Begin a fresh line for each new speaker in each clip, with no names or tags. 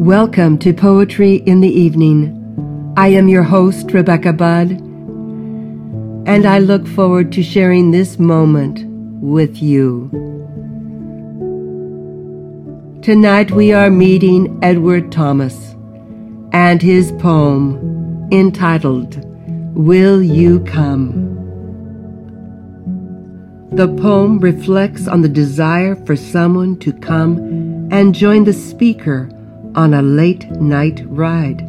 Welcome to Poetry in the Evening. I am your host, Rebecca Budd, and I look forward to sharing this moment with you. Tonight we are meeting Edward Thomas and his poem entitled Will You Come? The poem reflects on the desire for someone to come and join the speaker on a late night ride.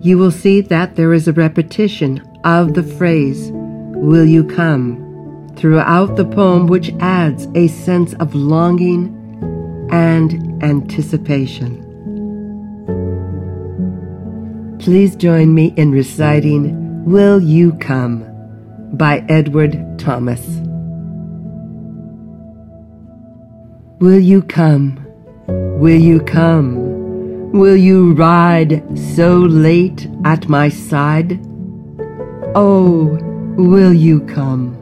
You will see that there is a repetition of the phrase, Will you come? throughout the poem, which adds a sense of longing and anticipation. Please join me in reciting Will You Come by Edward Thomas. Will you come? Will you come? Will you ride so late at my side? Oh, will you come?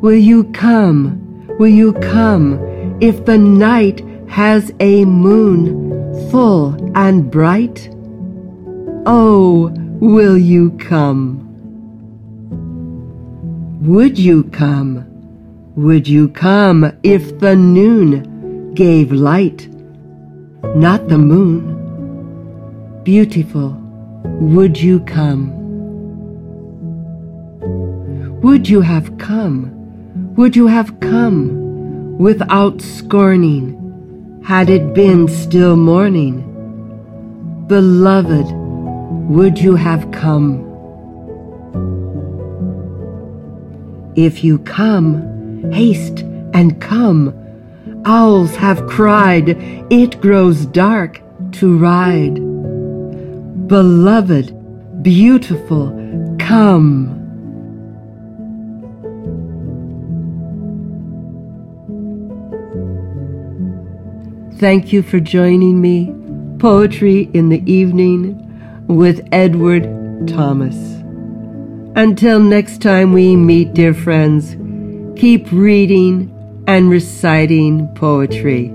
Will you come? Will you come if the night has a moon full and bright? Oh, will you come? Would you come? Would you come if the noon gave light, not the moon? Beautiful, would you come? Would you have come? Would you have come without scorning, had it been still morning? Beloved, would you have come? If you come, Haste and come. Owls have cried, it grows dark to ride. Beloved, beautiful, come. Thank you for joining me, Poetry in the Evening, with Edward Thomas. Until next time we meet, dear friends, keep reading and reciting poetry.